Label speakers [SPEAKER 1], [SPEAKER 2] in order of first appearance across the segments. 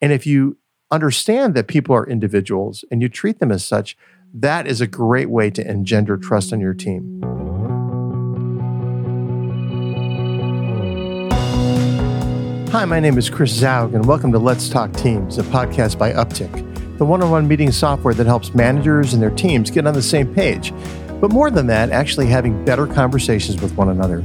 [SPEAKER 1] And if you understand that people are individuals and you treat them as such, that is a great way to engender trust on your team. Hi, my name is Chris Zaug, and welcome to Let's Talk Teams, a podcast by Uptick, the one on one meeting software that helps managers and their teams get on the same page. But more than that, actually having better conversations with one another.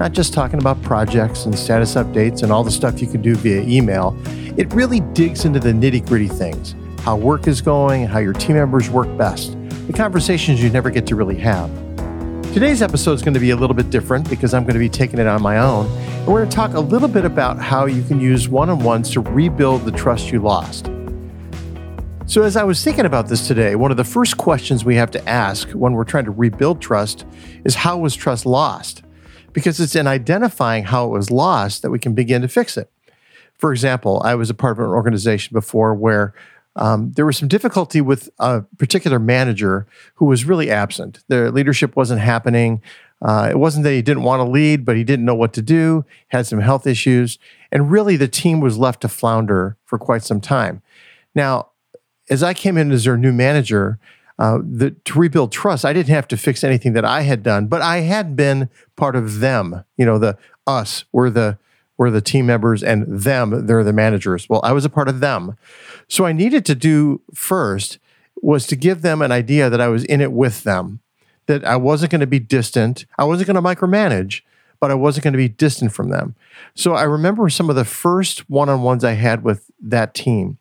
[SPEAKER 1] Not just talking about projects and status updates and all the stuff you can do via email. It really digs into the nitty gritty things how work is going, how your team members work best, the conversations you never get to really have. Today's episode is going to be a little bit different because I'm going to be taking it on my own and we're going to talk a little bit about how you can use one on ones to rebuild the trust you lost. So, as I was thinking about this today, one of the first questions we have to ask when we're trying to rebuild trust is how was trust lost? Because it's in identifying how it was lost that we can begin to fix it. For example, I was a part of an organization before where um, there was some difficulty with a particular manager who was really absent. Their leadership wasn't happening. Uh, it wasn't that he didn't want to lead, but he didn't know what to do, had some health issues, and really the team was left to flounder for quite some time. Now, as I came in as their new manager, uh, the, to rebuild trust, I didn't have to fix anything that I had done, but I had been part of them. You know, the us were the were the team members, and them they're the managers. Well, I was a part of them, so I needed to do first was to give them an idea that I was in it with them that I wasn't going to be distant. I wasn't going to micromanage, but I wasn't going to be distant from them. So I remember some of the first one on ones I had with that team.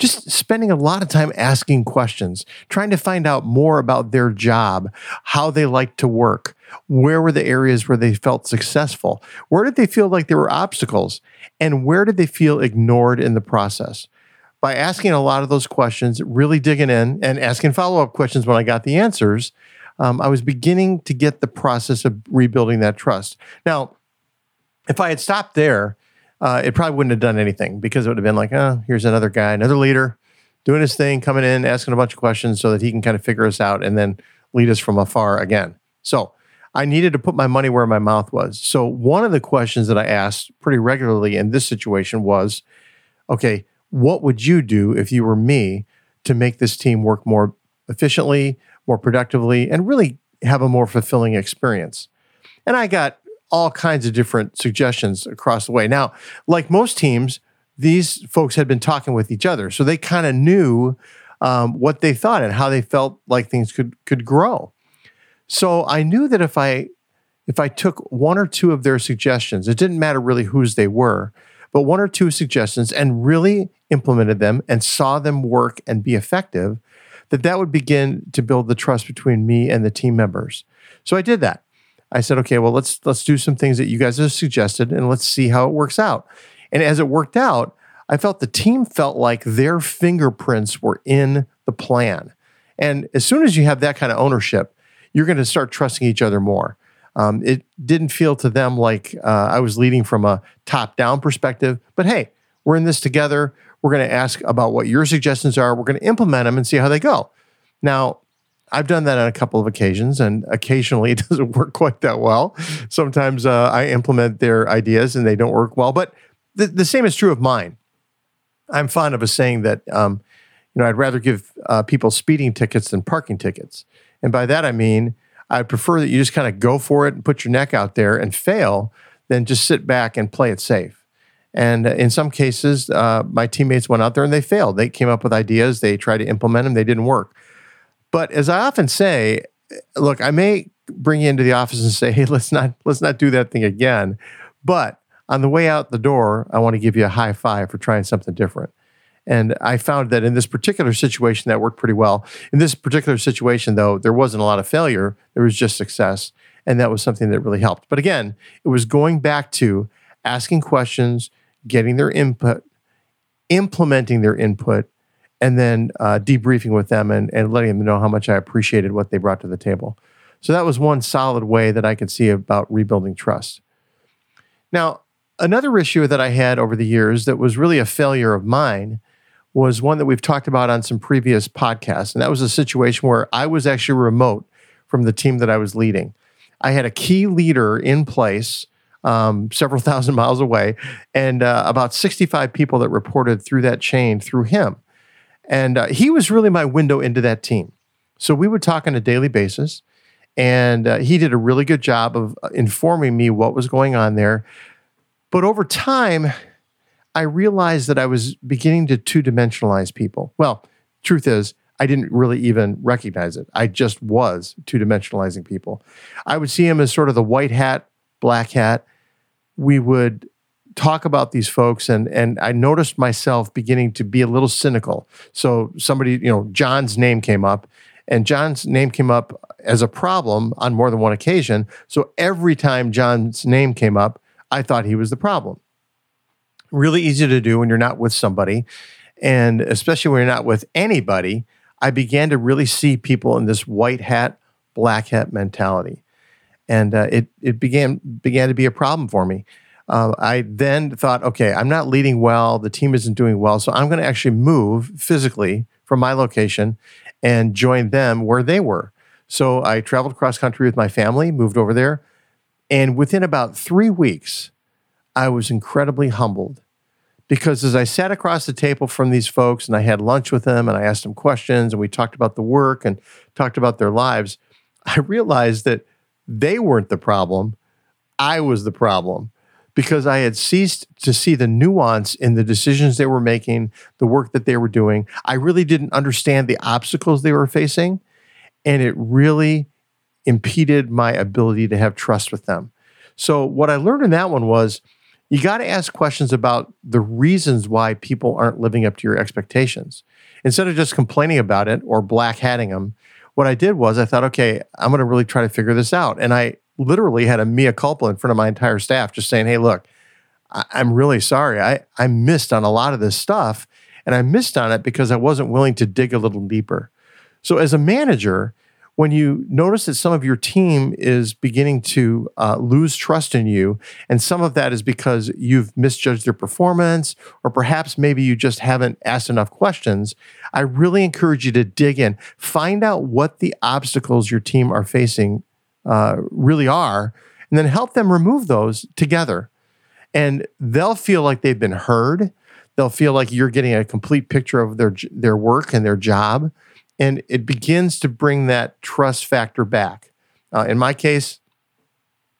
[SPEAKER 1] Just spending a lot of time asking questions, trying to find out more about their job, how they like to work, where were the areas where they felt successful, where did they feel like there were obstacles, and where did they feel ignored in the process by asking a lot of those questions, really digging in and asking follow up questions when I got the answers, um, I was beginning to get the process of rebuilding that trust. Now, if I had stopped there, uh, it probably wouldn't have done anything because it would have been like, oh, here's another guy, another leader doing his thing, coming in, asking a bunch of questions so that he can kind of figure us out and then lead us from afar again. So I needed to put my money where my mouth was. So one of the questions that I asked pretty regularly in this situation was, okay, what would you do if you were me to make this team work more efficiently, more productively, and really have a more fulfilling experience. And I got all kinds of different suggestions across the way. Now, like most teams, these folks had been talking with each other, so they kind of knew um, what they thought and how they felt like things could could grow. So I knew that if I if I took one or two of their suggestions, it didn't matter really whose they were, but one or two suggestions and really implemented them and saw them work and be effective, that that would begin to build the trust between me and the team members. So I did that. I said, okay, well, let's let's do some things that you guys have suggested and let's see how it works out. And as it worked out, I felt the team felt like their fingerprints were in the plan. And as soon as you have that kind of ownership, you're going to start trusting each other more. Um, it didn't feel to them like uh, I was leading from a top down perspective, but hey, we're in this together. We're going to ask about what your suggestions are. We're going to implement them and see how they go. Now, I've done that on a couple of occasions, and occasionally it doesn't work quite that well. Sometimes uh, I implement their ideas and they don't work well, but the, the same is true of mine. I'm fond of a saying that, um, you know, I'd rather give uh, people speeding tickets than parking tickets. And by that, I mean, I prefer that you just kind of go for it and put your neck out there and fail than just sit back and play it safe. And in some cases, uh, my teammates went out there and they failed. They came up with ideas, they tried to implement them, they didn't work. But as I often say, look, I may bring you into the office and say, "Hey, let's not let's not do that thing again." But on the way out the door, I want to give you a high five for trying something different. And I found that in this particular situation, that worked pretty well. In this particular situation, though, there wasn't a lot of failure; there was just success, and that was something that really helped. But again, it was going back to asking questions, getting their input, implementing their input, and then uh, debriefing with them and, and letting them know how much I appreciated what they brought to the table. So that was one solid way that I could see about rebuilding trust. Now, another issue that I had over the years that was really a failure of mine was one that we've talked about on some previous podcasts. And that was a situation where I was actually remote from the team that I was leading. I had a key leader in place um, several thousand miles away, and uh, about 65 people that reported through that chain through him. And uh, he was really my window into that team. So we would talk on a daily basis, and uh, he did a really good job of uh, informing me what was going on there. But over time, I realized that I was beginning to two dimensionalize people. Well, truth is, I didn't really even recognize it. I just was two dimensionalizing people. I would see him as sort of the white hat, black hat. We would talk about these folks and and I noticed myself beginning to be a little cynical. So somebody, you know, John's name came up and John's name came up as a problem on more than one occasion. So every time John's name came up, I thought he was the problem. Really easy to do when you're not with somebody and especially when you're not with anybody I began to really see people in this white hat, black hat mentality, and uh, it it began began to be a problem for me. Uh, I then thought, okay, I'm not leading well. The team isn't doing well, so I'm going to actually move physically from my location and join them where they were. So I traveled cross country with my family, moved over there, and within about three weeks, I was incredibly humbled because as I sat across the table from these folks and I had lunch with them and I asked them questions and we talked about the work and talked about their lives, I realized that they weren't the problem. I was the problem because I had ceased to see the nuance in the decisions they were making, the work that they were doing. I really didn't understand the obstacles they were facing. And it really impeded my ability to have trust with them. So, what I learned in that one was you got to ask questions about the reasons why people aren't living up to your expectations. Instead of just complaining about it or black hatting them, what I did was I thought, okay, I'm going to really try to figure this out. And I literally had a mea culpa in front of my entire staff, just saying, hey, look, I- I'm really sorry. I, I missed on a lot of this stuff. And I missed on it because I wasn't willing to dig a little deeper. So, as a manager, when you notice that some of your team is beginning to uh, lose trust in you, and some of that is because you've misjudged their performance, or perhaps maybe you just haven't asked enough questions, I really encourage you to dig in. Find out what the obstacles your team are facing uh, really are, and then help them remove those together. And they'll feel like they've been heard. They'll feel like you're getting a complete picture of their their work and their job and it begins to bring that trust factor back. Uh, in my case,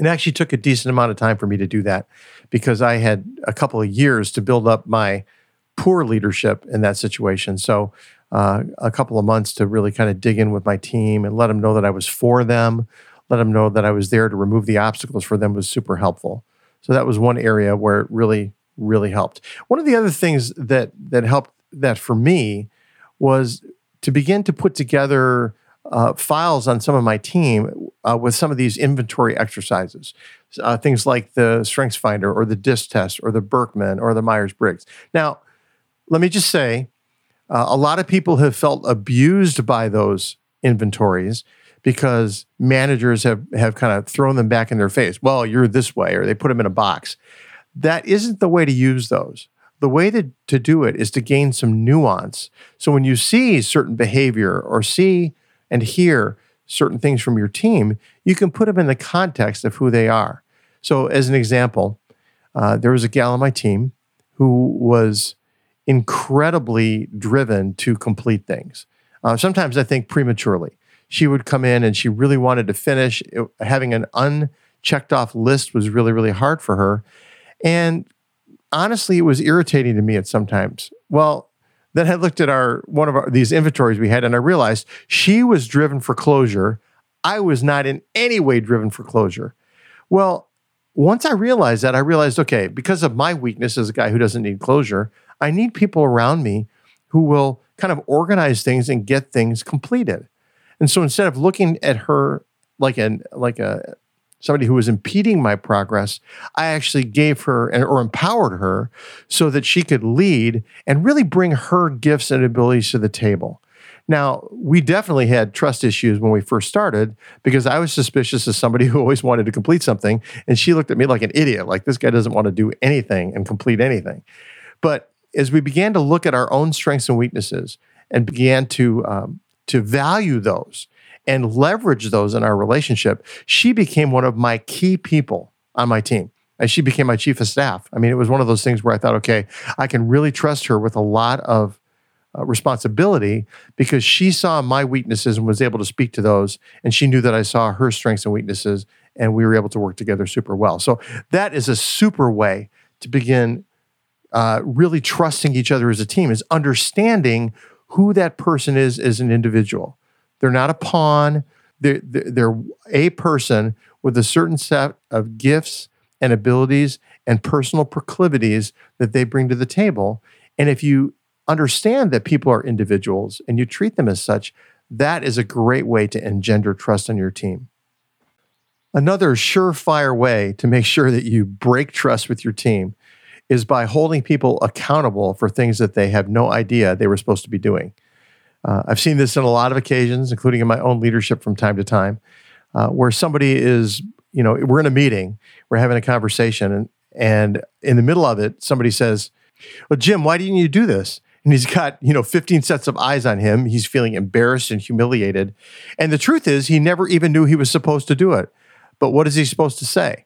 [SPEAKER 1] it actually took a decent amount of time for me to do that because I had a couple of years to build up my poor leadership in that situation. So, uh, a couple of months to really kind of dig in with my team and let them know that I was for them, let them know that I was there to remove the obstacles for them was super helpful. So that was one area where it really, really helped. One of the other things that that helped that for me was to begin to put together uh, files on some of my team uh, with some of these inventory exercises, uh, things like the Strengths Finder or the DISC test or the Birkman or the Myers Briggs. Now, let me just say, uh, a lot of people have felt abused by those inventories because managers have have kind of thrown them back in their face. Well, you're this way, or they put them in a box. That isn't the way to use those the way to, to do it is to gain some nuance. So when you see certain behavior or see and hear certain things from your team, you can put them in the context of who they are. So, as an example, uh, there was a gal on my team who was incredibly driven to complete things. Uh, sometimes I think prematurely. She would come in and she really wanted to finish. It, having an unchecked off list was really, really hard for her. And honestly, it was irritating to me at sometimes. Well, then I looked at our one of our these inventories we had, and I realized she was driven for closure. I was not in any way driven for closure. Well, once I realized that, I realized, okay, because of my weakness as a guy who doesn't need closure, I need people around me who will kind of organize things and get things completed. And so instead of looking at her like an like a somebody who was impeding my progress, I actually gave her or empowered her so that she could lead and really bring her gifts and abilities to the table. Now, we definitely had trust issues when we first started because I was suspicious as somebody who always wanted to complete something. And she looked at me like an idiot, like this guy doesn't want to do anything and complete anything. But as we began to look at our own strengths and weaknesses and began to, um, to value those and leverage those in our relationship, she became one of my key people on my team. and she became my chief of staff. I mean, it was one of those things where I thought, okay, I can really trust her with a lot of uh, responsibility because she saw my weaknesses and was able to speak to those. And she knew that I saw her strengths and weaknesses, and we were able to work together super well. So that is a super way to begin uh, really trusting each other as a team, is understanding who that person is as an individual. They're not a pawn. They're, they're a person with a certain set of gifts and abilities and personal proclivities that they bring to the table. And if you understand that people are individuals and you treat them as such, that is a great way to engender trust on your team. Another surefire way to make sure that you break trust with your team is by holding people accountable for things that they have no idea they were supposed to be doing. Uh, I've seen this in a lot of occasions, including in my own leadership from time to time, uh, where somebody is, you know, we're in a meeting, we're having a conversation, and, and in the middle of it, somebody says, Well, Jim, why didn't you do this? and he's got you know 15 sets of eyes on him. He's feeling embarrassed and humiliated. And the truth is he never even knew he was supposed to do it. But what is he supposed to say?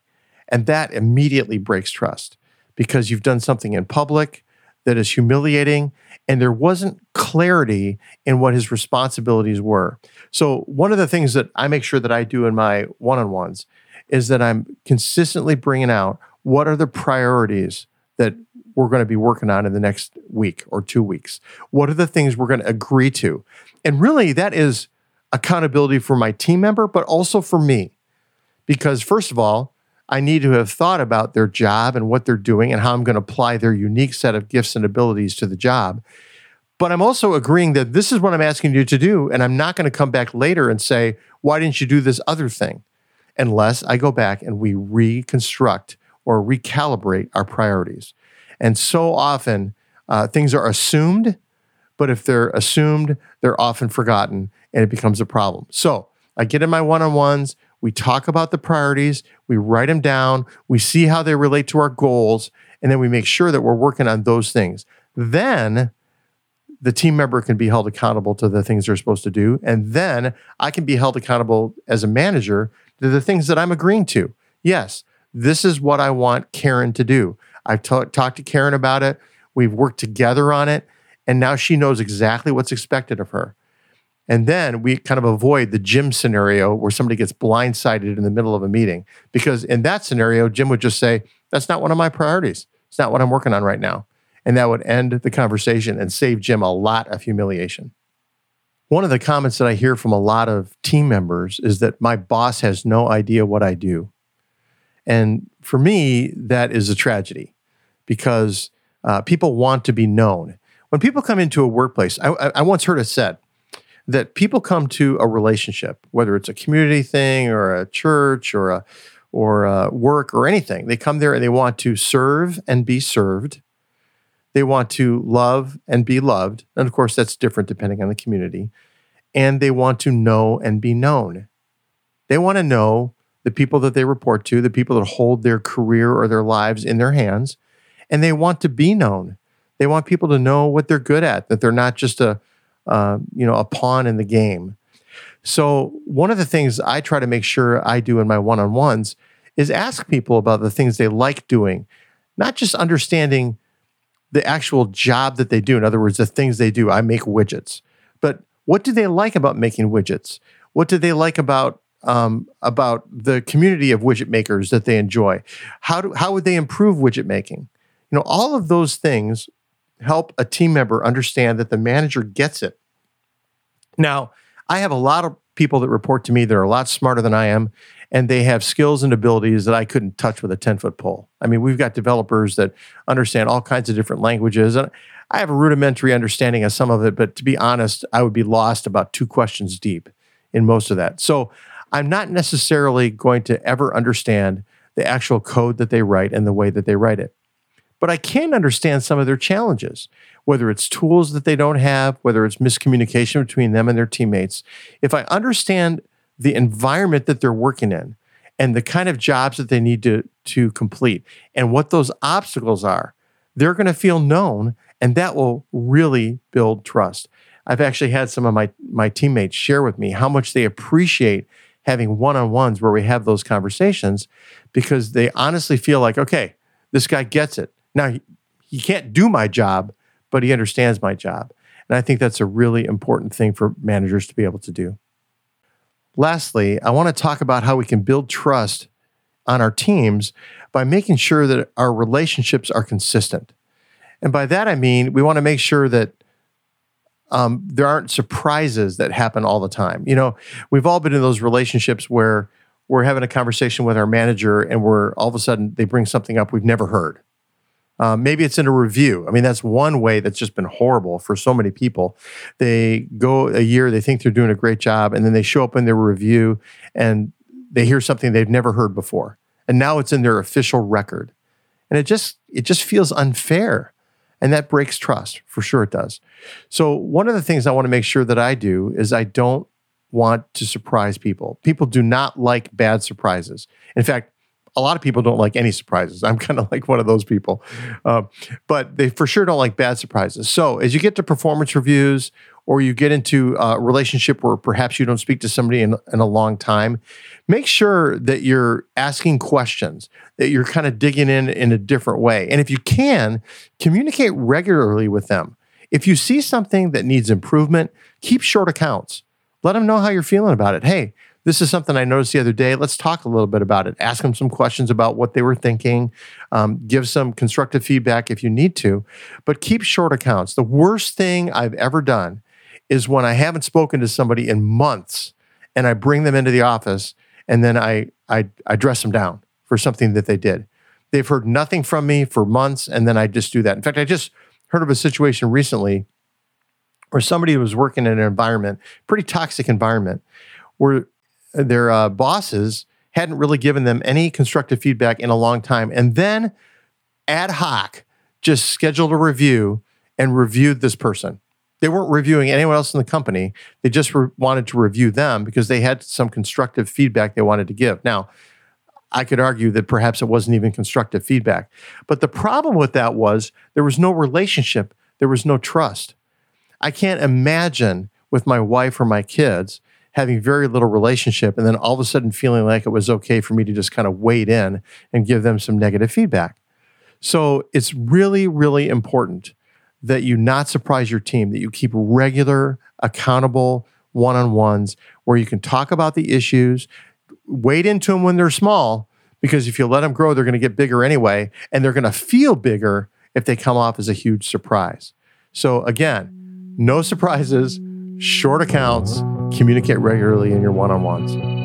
[SPEAKER 1] And that immediately breaks trust because you've done something in public that is humiliating and there wasn't clarity in what his responsibilities were so one of the things that i make sure that i do in my one-on-ones is that i'm consistently bringing out what are the priorities that we're going to be working on in the next week or two weeks? What are the things we're going to agree to? And really, that is accountability for my team member, but also for me. Because, first of all, I need to have thought about their job and what they're doing and how I'm going to apply their unique set of gifts and abilities to the job. But I'm also agreeing that this is what I'm asking you to do. And I'm not going to come back later and say, why didn't you do this other thing? Unless I go back and we reconstruct or recalibrate our priorities. And so often uh, things are assumed, but if they're assumed, they're often forgotten and it becomes a problem. So I get in my one on ones, we talk about the priorities, we write them down, we see how they relate to our goals, and then we make sure that we're working on those things. Then the team member can be held accountable to the things they're supposed to do. And then I can be held accountable as a manager to the things that I'm agreeing to. Yes, this is what I want Karen to do. I've t- talked to Karen about it. We've worked together on it. And now she knows exactly what's expected of her. And then we kind of avoid the Jim scenario where somebody gets blindsided in the middle of a meeting. Because in that scenario, Jim would just say, That's not one of my priorities. It's not what I'm working on right now. And that would end the conversation and save Jim a lot of humiliation. One of the comments that I hear from a lot of team members is that my boss has no idea what I do. And for me, that is a tragedy because uh, people want to be known. When people come into a workplace, I, I once heard it said that people come to a relationship, whether it's a community thing or a church or a or a work or anything. They come there and they want to serve and be served. They want to love and be loved. And of course, that's different depending on the community. And they want to know and be known. They want to know the people that they report to, the people that hold their career or their lives in their hands, and they want to be known. They want people to know what they're good at, that they're not just a uh, you know a pawn in the game. So one of the things I try to make sure I do in my one-on-ones is ask people about the things they like doing, not just understanding the actual job that they do. In other words, the things they do. I make widgets, but what do they like about making widgets? What do they like about um, about the community of widget makers that they enjoy. How do, how would they improve widget making? You know, all of those things help a team member understand that the manager gets it. Now, I have a lot of people that report to me that are a lot smarter than I am, and they have skills and abilities that I couldn't touch with a 10 foot pole. I mean, we've got developers that understand all kinds of different languages. And I have a rudimentary understanding of some of it, but to be honest, I would be lost about two questions deep in most of that. So I'm not necessarily going to ever understand the actual code that they write and the way that they write it. But I can understand some of their challenges, whether it's tools that they don't have, whether it's miscommunication between them and their teammates. If I understand the environment that they're working in and the kind of jobs that they need to, to complete and what those obstacles are, they're going to feel known and that will really build trust. I've actually had some of my, my teammates share with me how much they appreciate having one on ones where we have those conversations because they honestly feel like, okay, this guy gets it. Now, he, he can't do my job, but he understands my job. And I think that's a really important thing for managers to be able to do. Lastly, I want to talk about how we can build trust on our teams by making sure that our relationships are consistent. And by that, I mean we want to make sure that um, there aren't surprises that happen all the time. You know, we've all been in those relationships where we're having a conversation with our manager and we're all of a sudden they bring something up we've never heard. Um, maybe it's in a review. I mean, that's one way that's just been horrible for so many people. They go a year, they think they're doing a great job, and then they show up in their review and they hear something they've never heard before. And now it's in their official record. And it just it just feels unfair. And that breaks trust. For sure it does. So one of the things I want to make sure that I do is I don't want to surprise people. People do not like bad surprises. In fact, a lot of people don't like any surprises. I'm kind of like one of those people, uh, but they for sure don't like bad surprises. So as you get to performance reviews or you get into a relationship where perhaps you don't speak to somebody in, in a long time, make sure that you're asking questions, that you're kind of digging in in a different way. And if you can, communicate regularly with them. If you see something that needs improvement, keep short accounts. Let them know how you're feeling about it. Hey, this is something I noticed the other day. Let's talk a little bit about it. Ask them some questions about what they were thinking. Um, give some constructive feedback if you need to, but keep short accounts. The worst thing I've ever done is when I haven't spoken to somebody in months and I bring them into the office and then I, I, I dress them down for something that they did. They've heard nothing from me for months and then I just do that. In fact, I just heard of a situation recently where somebody was working in an environment, pretty toxic environment, where their uh, bosses hadn't really given them any constructive feedback in a long time. And then ad hoc just scheduled a review and reviewed this person. They weren't reviewing anyone else in the company. They just re- wanted to review them because they had some constructive feedback they wanted to give. Now, I could argue that perhaps it wasn't even constructive feedback. But the problem with that was there was no relationship, there was no trust. I can't imagine with my wife or my kids having very little relationship and then all of a sudden feeling like it was okay for me to just kind of wade in and give them some negative feedback. So it's really, really important that you not surprise your team, that you keep regular, accountable one on ones where you can talk about the issues, wade into them when they're small, because if you let them grow, they're going to get bigger anyway, and they're going to feel bigger if they come off as a huge surprise. So again, no surprises, short accounts, communicate regularly in your one on ones.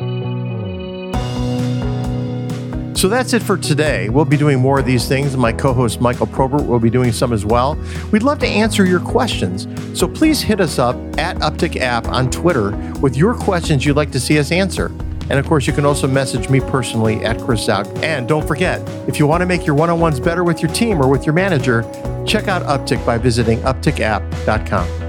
[SPEAKER 1] So that's it for today. We'll be doing more of these things. My co host Michael Probert will be doing some as well. We'd love to answer your questions. So please hit us up at Uptick App on Twitter with your questions you'd like to see us answer. And of course, you can also message me personally at Chris Zaug. And don't forget, if you want to make your one on ones better with your team or with your manager, check out Uptick by visiting uptickapp.com.